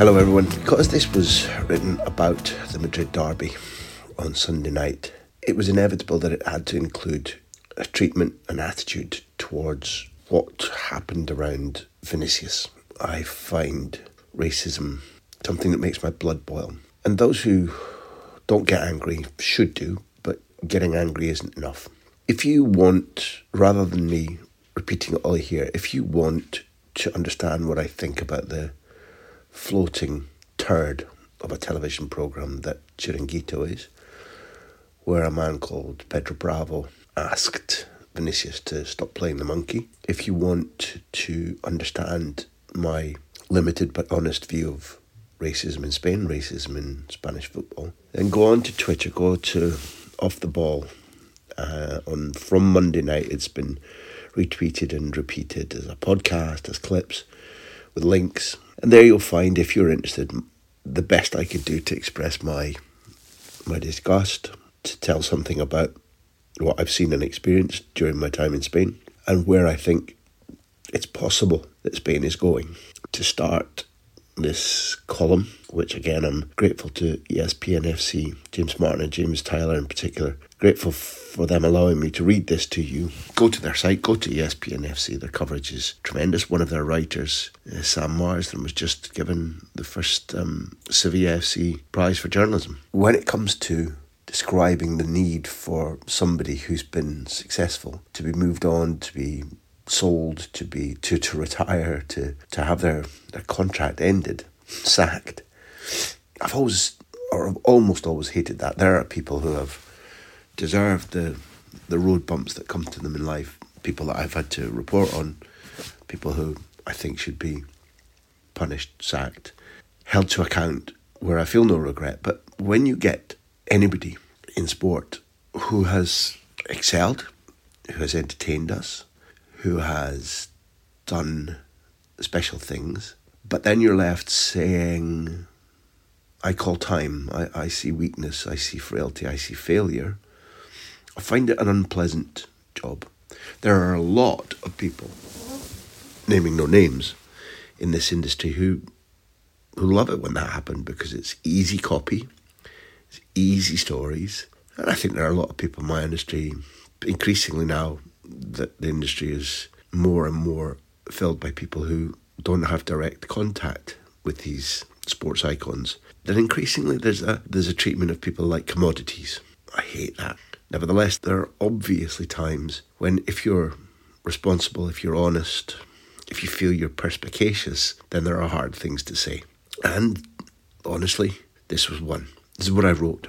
Hello, everyone. Because this was written about the Madrid derby on Sunday night, it was inevitable that it had to include a treatment and attitude towards what happened around Vinicius. I find racism something that makes my blood boil. And those who don't get angry should do, but getting angry isn't enough. If you want, rather than me repeating it all here, if you want to understand what I think about the floating turd of a television program that Chiringuito is, where a man called Pedro Bravo asked Vinicius to stop playing the monkey. If you want to understand my limited but honest view of racism in Spain, racism in Spanish football, then go on to Twitter, go to Off the Ball. Uh, on from Monday night, it's been retweeted and repeated as a podcast, as clips, with links. And there you'll find, if you're interested, the best I could do to express my my disgust, to tell something about what I've seen and experienced during my time in Spain, and where I think it's possible that Spain is going. To start this column, which again I'm grateful to ESPN FC, James Martin and James Tyler in particular, grateful for them allowing me to read this to you. Go to their site, go to ESPN FC. Their coverage is tremendous. One of their writers, uh, Sam Marsden, was just given the first um, Sevilla FC prize for journalism. When it comes to describing the need for somebody who's been successful to be moved on, to be sold, to be to, to retire, to, to have their, their contract ended, sacked. I've always or almost always hated that. There are people who have deserved the the road bumps that come to them in life, people that I've had to report on, people who I think should be punished, sacked, held to account, where I feel no regret. But when you get anybody in sport who has excelled, who has entertained us, who has done special things, but then you're left saying, I call time, I, I see weakness, I see frailty, I see failure. I find it an unpleasant job. There are a lot of people, naming no names, in this industry who who love it when that happened because it's easy copy, it's easy stories. And I think there are a lot of people in my industry, increasingly now that the industry is more and more filled by people who don't have direct contact with these sports icons, then increasingly there's a there's a treatment of people like commodities. I hate that. Nevertheless, there are obviously times when if you're responsible, if you're honest, if you feel you're perspicacious, then there are hard things to say. And honestly, this was one. This is what I wrote.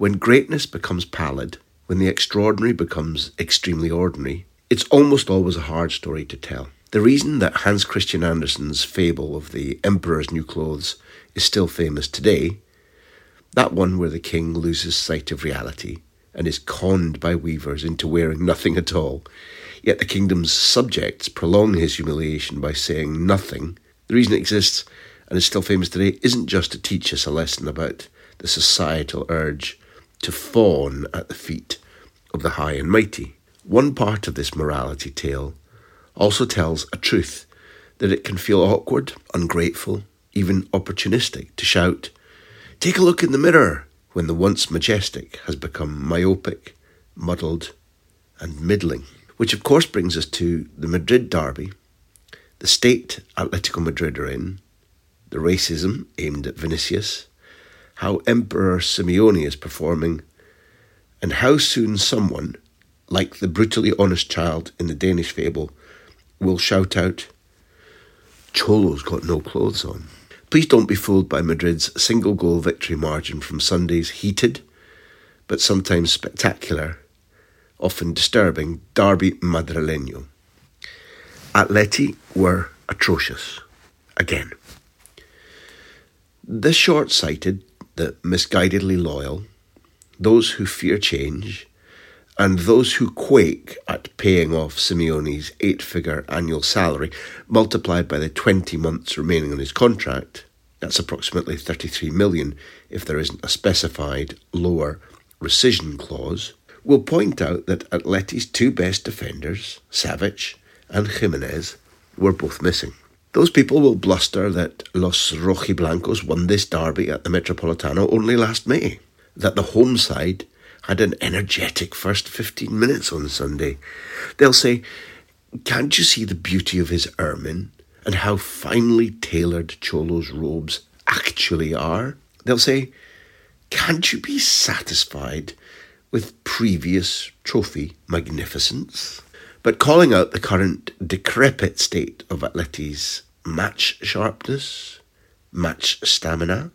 When greatness becomes pallid, when the extraordinary becomes extremely ordinary, it's almost always a hard story to tell. The reason that Hans Christian Andersen's fable of the Emperor's New Clothes is still famous today, that one where the king loses sight of reality and is conned by weavers into wearing nothing at all, yet the kingdom's subjects prolong his humiliation by saying nothing, the reason it exists and is still famous today isn't just to teach us a lesson about the societal urge to fawn at the feet of the high and mighty. One part of this morality tale also tells a truth that it can feel awkward, ungrateful, even opportunistic to shout, Take a look in the mirror, when the once majestic has become myopic, muddled, and middling. Which, of course, brings us to the Madrid derby, the state Atletico Madrid are in, the racism aimed at Vinicius, how Emperor Simeone is performing, and how soon someone, like the brutally honest child in the Danish fable, will shout out, Cholo's got no clothes on. Please don't be fooled by Madrid's single goal victory margin from Sunday's heated, but sometimes spectacular, often disturbing Derby Madrileño. Atleti were atrocious. Again. The short sighted, the misguidedly loyal, those who fear change, and those who quake at paying off Simeone's eight figure annual salary multiplied by the 20 months remaining on his contract, that's approximately 33 million if there isn't a specified lower rescission clause, will point out that Atleti's two best defenders, Savic and Gimenez, were both missing. Those people will bluster that Los Rojiblancos won this derby at the Metropolitano only last May, that the home side had an energetic first 15 minutes on Sunday. They'll say, Can't you see the beauty of his ermine and how finely tailored Cholo's robes actually are? They'll say, Can't you be satisfied with previous trophy magnificence? But calling out the current decrepit state of Atleti's match sharpness, match stamina,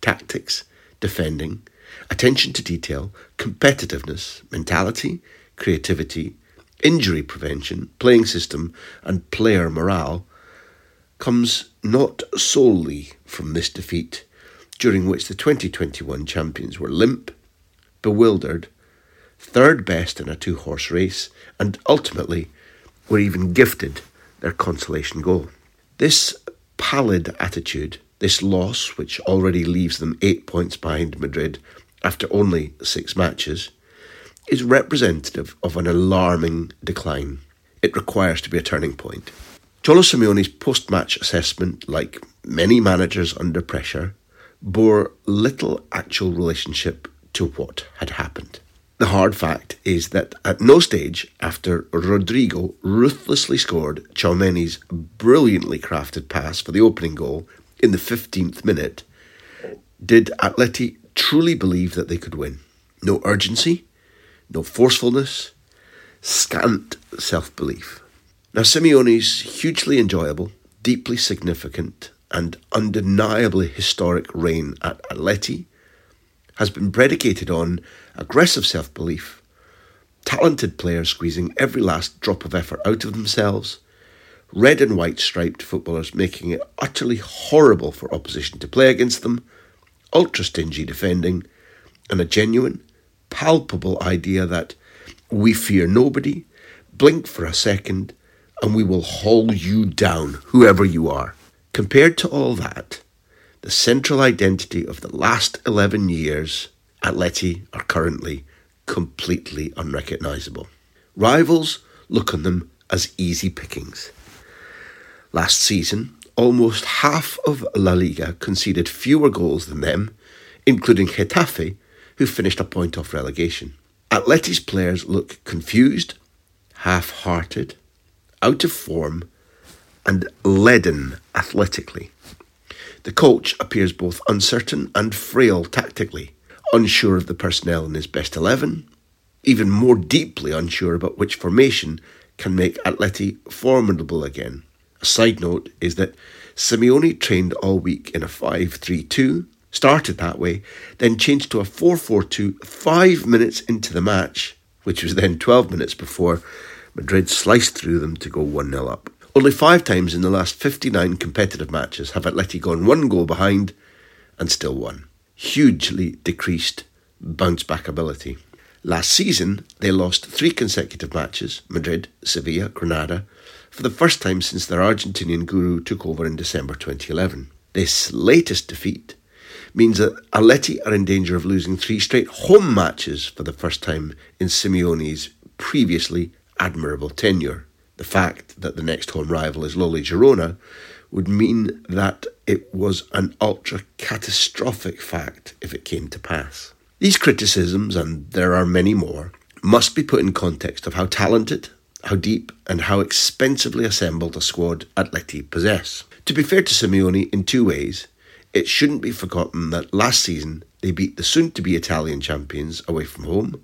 tactics, defending, attention to detail, competitiveness, mentality, creativity, injury prevention, playing system, and player morale comes not solely from this defeat, during which the 2021 champions were limp, bewildered, third best in a two horse race, and ultimately were even gifted their consolation goal. This pallid attitude, this loss, which already leaves them eight points behind Madrid after only six matches, is representative of an alarming decline. It requires to be a turning point. Cholo Simeone's post match assessment, like many managers under pressure, bore little actual relationship to what had happened. The hard fact is that at no stage after Rodrygo ruthlessly scored Tchouameni's brilliantly crafted pass for the opening goal in the 15th minute did Atleti truly believe that they could win. No urgency, no forcefulness, scant self belief. Now, Simeone's hugely enjoyable, deeply significant, and undeniably historic reign at Atleti has been predicated on aggressive self belief, talented players squeezing every last drop of effort out of themselves, red and white striped footballers making it utterly horrible for opposition to play against them, ultra stingy defending, and a genuine, palpable idea that we fear nobody, blink for a second, and we will haul you down, whoever you are. Compared to all that, the central identity of the last 11 years, Atleti are currently completely unrecognisable. Rivals look on them as easy pickings. Last season, almost half of La Liga conceded fewer goals than them, including Getafe, who finished a point off relegation. Atleti's players look confused, half hearted, out of form, and leaden athletically. The coach appears both uncertain and frail tactically, unsure of the personnel in his best 11, even more deeply unsure about which formation can make Atleti formidable again. A side note is that Simeone trained all week in a 5 3 2, started that way, then changed to a 4 4 2 five minutes into the match, which was then 12 minutes before Madrid sliced through them to go 1 0 up. Only five times in the last 59 competitive matches have Atleti gone one goal behind and still won. Hugely decreased bounce back ability. Last season, they lost three consecutive matches Madrid, Sevilla, Granada for the first time since their Argentinian guru took over in December 2011. This latest defeat means that Atleti are in danger of losing three straight home matches for the first time in Simeone's previously admirable tenure. The fact that the next home rival is Loli Girona would mean that it was an ultra catastrophic fact if it came to pass. These criticisms, and there are many more, must be put in context of how talented, how deep, and how expensively assembled a squad Atleti possess. To be fair to Simeone in two ways, it shouldn't be forgotten that last season they beat the soon to be Italian champions away from home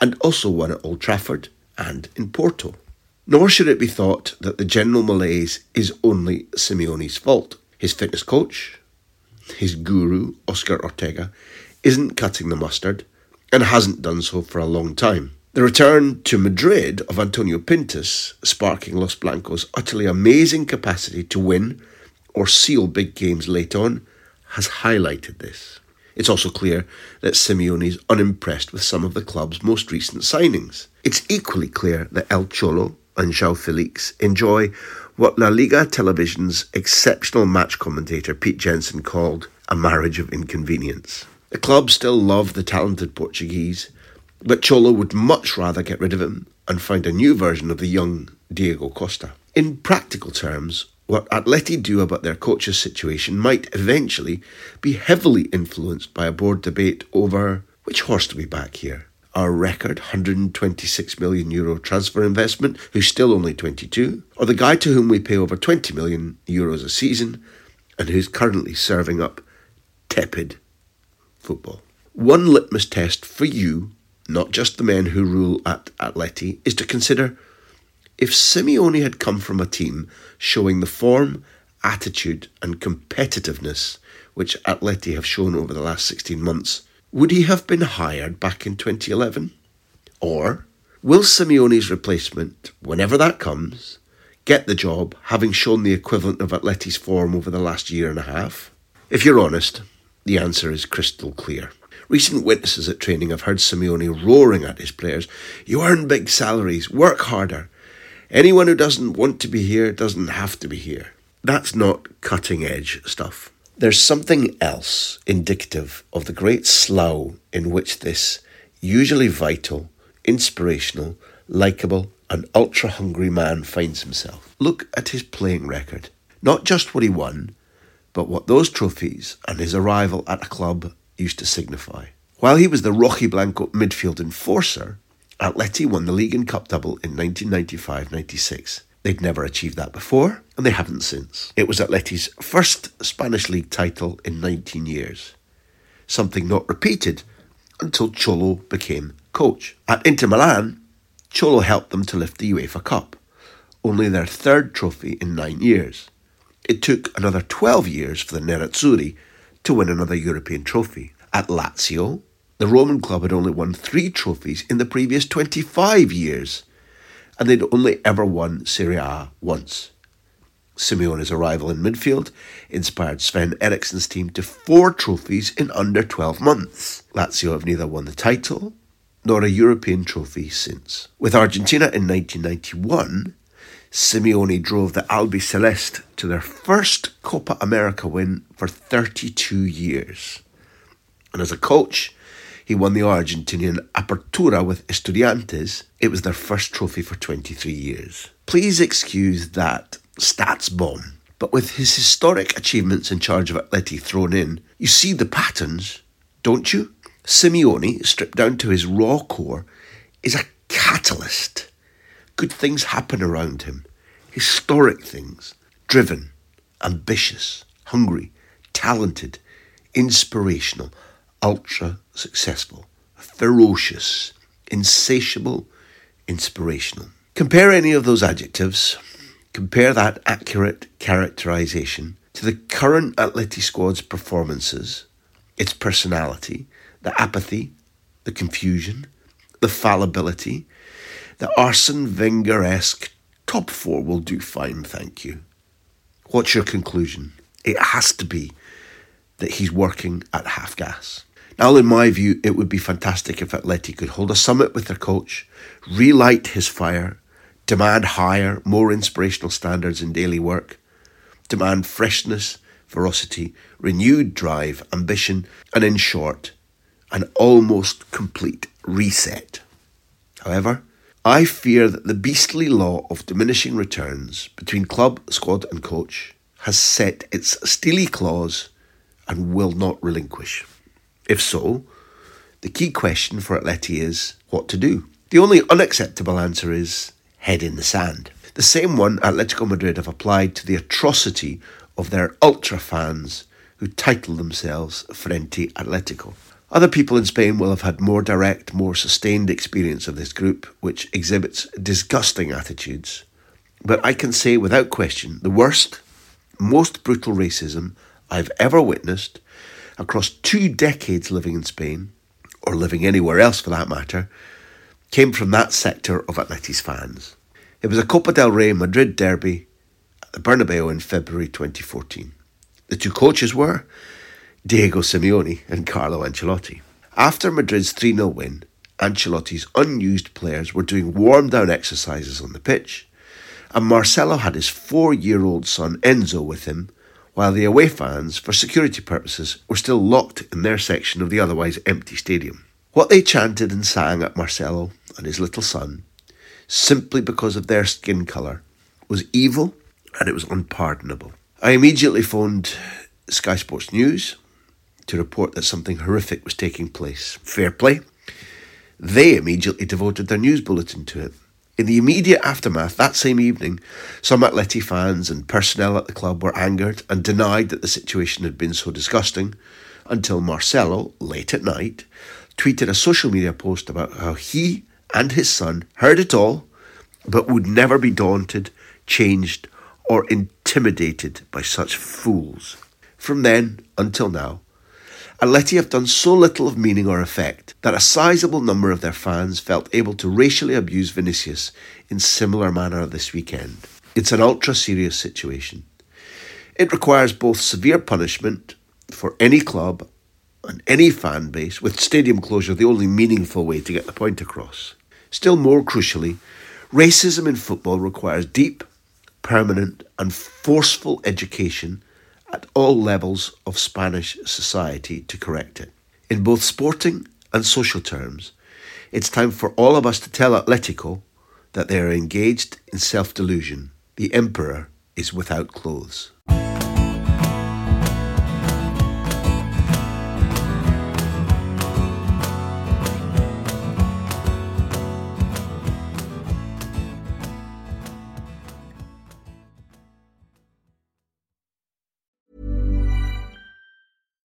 and also won at Old Trafford and in Porto. Nor should it be thought that the general malaise is only Simeone's fault. His fitness coach, his guru, Oscar Ortega, isn't cutting the mustard and hasn't done so for a long time. The return to Madrid of Antonio Pintus, sparking Los Blancos' utterly amazing capacity to win or seal big games late on, has highlighted this. It's also clear that Simeone is unimpressed with some of the club's most recent signings. It's equally clear that El Cholo and João Felix enjoy what La Liga Television's exceptional match commentator Pete Jenson called a marriage of inconvenience. The club still love the talented Portuguese, but Cholo would much rather get rid of him and find a new version of the young Diego Costa. In practical terms, what Atleti do about their coach's situation might eventually be heavily influenced by a board debate over which horse do we back here? Our record 126 million euro transfer investment, who's still only 22, or the guy to whom we pay over 20 million euros a season and who's currently serving up tepid football. One litmus test for you, not just the men who rule at Atleti, is to consider if Simeone had come from a team showing the form, attitude, and competitiveness which Atleti have shown over the last 16 months would he have been hired back in 2011? Or will Simeone's replacement, whenever that comes, get the job having shown the equivalent of Atleti's form over the last year and a half? If you're honest, the answer is crystal clear. Recent witnesses at training have heard Simeone roaring at his players, You earn big salaries, work harder. Anyone who doesn't want to be here doesn't have to be here. That's not cutting edge stuff. There's something else indicative of the great slough in which this usually vital, inspirational, likeable, and ultra hungry man finds himself. Look at his playing record. Not just what he won, but what those trophies and his arrival at a club used to signify. While he was the Rojiblanco midfield enforcer, Atleti won the league and cup double in 1995 96. They'd never achieved that before, and they haven't since. It was Atleti's first Spanish league title in 19 years, something not repeated until Cholo became coach. At Inter Milan, Cholo helped them to lift the UEFA Cup, only their third trophy in nine years. It took another 12 years for the Nerazzurri to win another European trophy. At Lazio, the Roman club had only won three trophies in the previous 25 years and they'd only ever won Serie A once. Simeone's arrival in midfield inspired Sven Eriksson's team to four trophies in under 12 months. Lazio have neither won the title nor a European trophy since. With Argentina in 1991, Simeone drove the Albiceleste to their first Copa America win for 32 years. And as a coach, he won the Argentinian Apertura with Estudiantes. It was their first trophy for 23 years. Please excuse that stats bomb, but with his historic achievements in charge of Atleti thrown in, you see the patterns, don't you? Simeone, stripped down to his raw core, is a catalyst. Good things happen around him, historic things, driven, ambitious, hungry, talented, inspirational, ultra successful, ferocious, insatiable, inspirational. Compare any of those adjectives, compare that accurate characterization to the current Atleti squad's performances, its personality, the apathy, the confusion, the fallibility, the Arsene Wenger esque top four will do fine, thank you. What's your conclusion? It has to be that he's working at half gas. Now, in my view, it would be fantastic if Atleti could hold a summit with their coach, relight his fire, demand higher, more inspirational standards in daily work, demand freshness, ferocity, renewed drive, ambition, and in short, an almost complete reset. However, I fear that the beastly law of diminishing returns between club, squad, and coach has set its steely claws and will not relinquish. If so, the key question for Atleti is what to do. The only unacceptable answer is head in the sand. The same one Atletico Madrid have applied to the atrocity of their ultra fans who title themselves Frente Atletico. Other people in Spain will have had more direct, more sustained experience of this group, which exhibits disgusting attitudes. But I can say without question the worst, most brutal racism I've ever witnessed across two decades living in Spain, or living anywhere else for that matter, came from that sector of Atleti's fans. It was a Copa del Rey Madrid derby at the Bernabeu in February 2014. The two coaches were Diego Simeone and Carlo Ancelotti. After Madrid's 3 0 win, Ancelotti's unused players were doing warm down exercises on the pitch, and Marcelo had his four year old son Enzo with him while the away fans, for security purposes, were still locked in their section of the otherwise empty stadium. What they chanted and sang at Marcelo and his little son, simply because of their skin colour, was evil and it was unpardonable. I immediately phoned Sky Sports News to report that something horrific was taking place. Fair play. They immediately devoted their news bulletin to it. In the immediate aftermath, that same evening, some Atleti fans and personnel at the club were angered and denied that the situation had been so disgusting until Marcelo, late at night, tweeted a social media post about how he and his son heard it all, but would never be daunted, changed, or intimidated by such fools. From then until now, Atleti have done so little of meaning or effect that a sizable number of their fans felt able to racially abuse Vinicius in similar manner this weekend. It's an ultra serious situation. It requires both severe punishment for any club and any fan base, with stadium closure the only meaningful way to get the point across. Still more crucially, racism in football requires deep, permanent, and forceful education at all levels of Spanish society to correct it. In both sporting and social terms, it's time for all of us to tell Atletico that they are engaged in self delusion. The emperor is without clothes.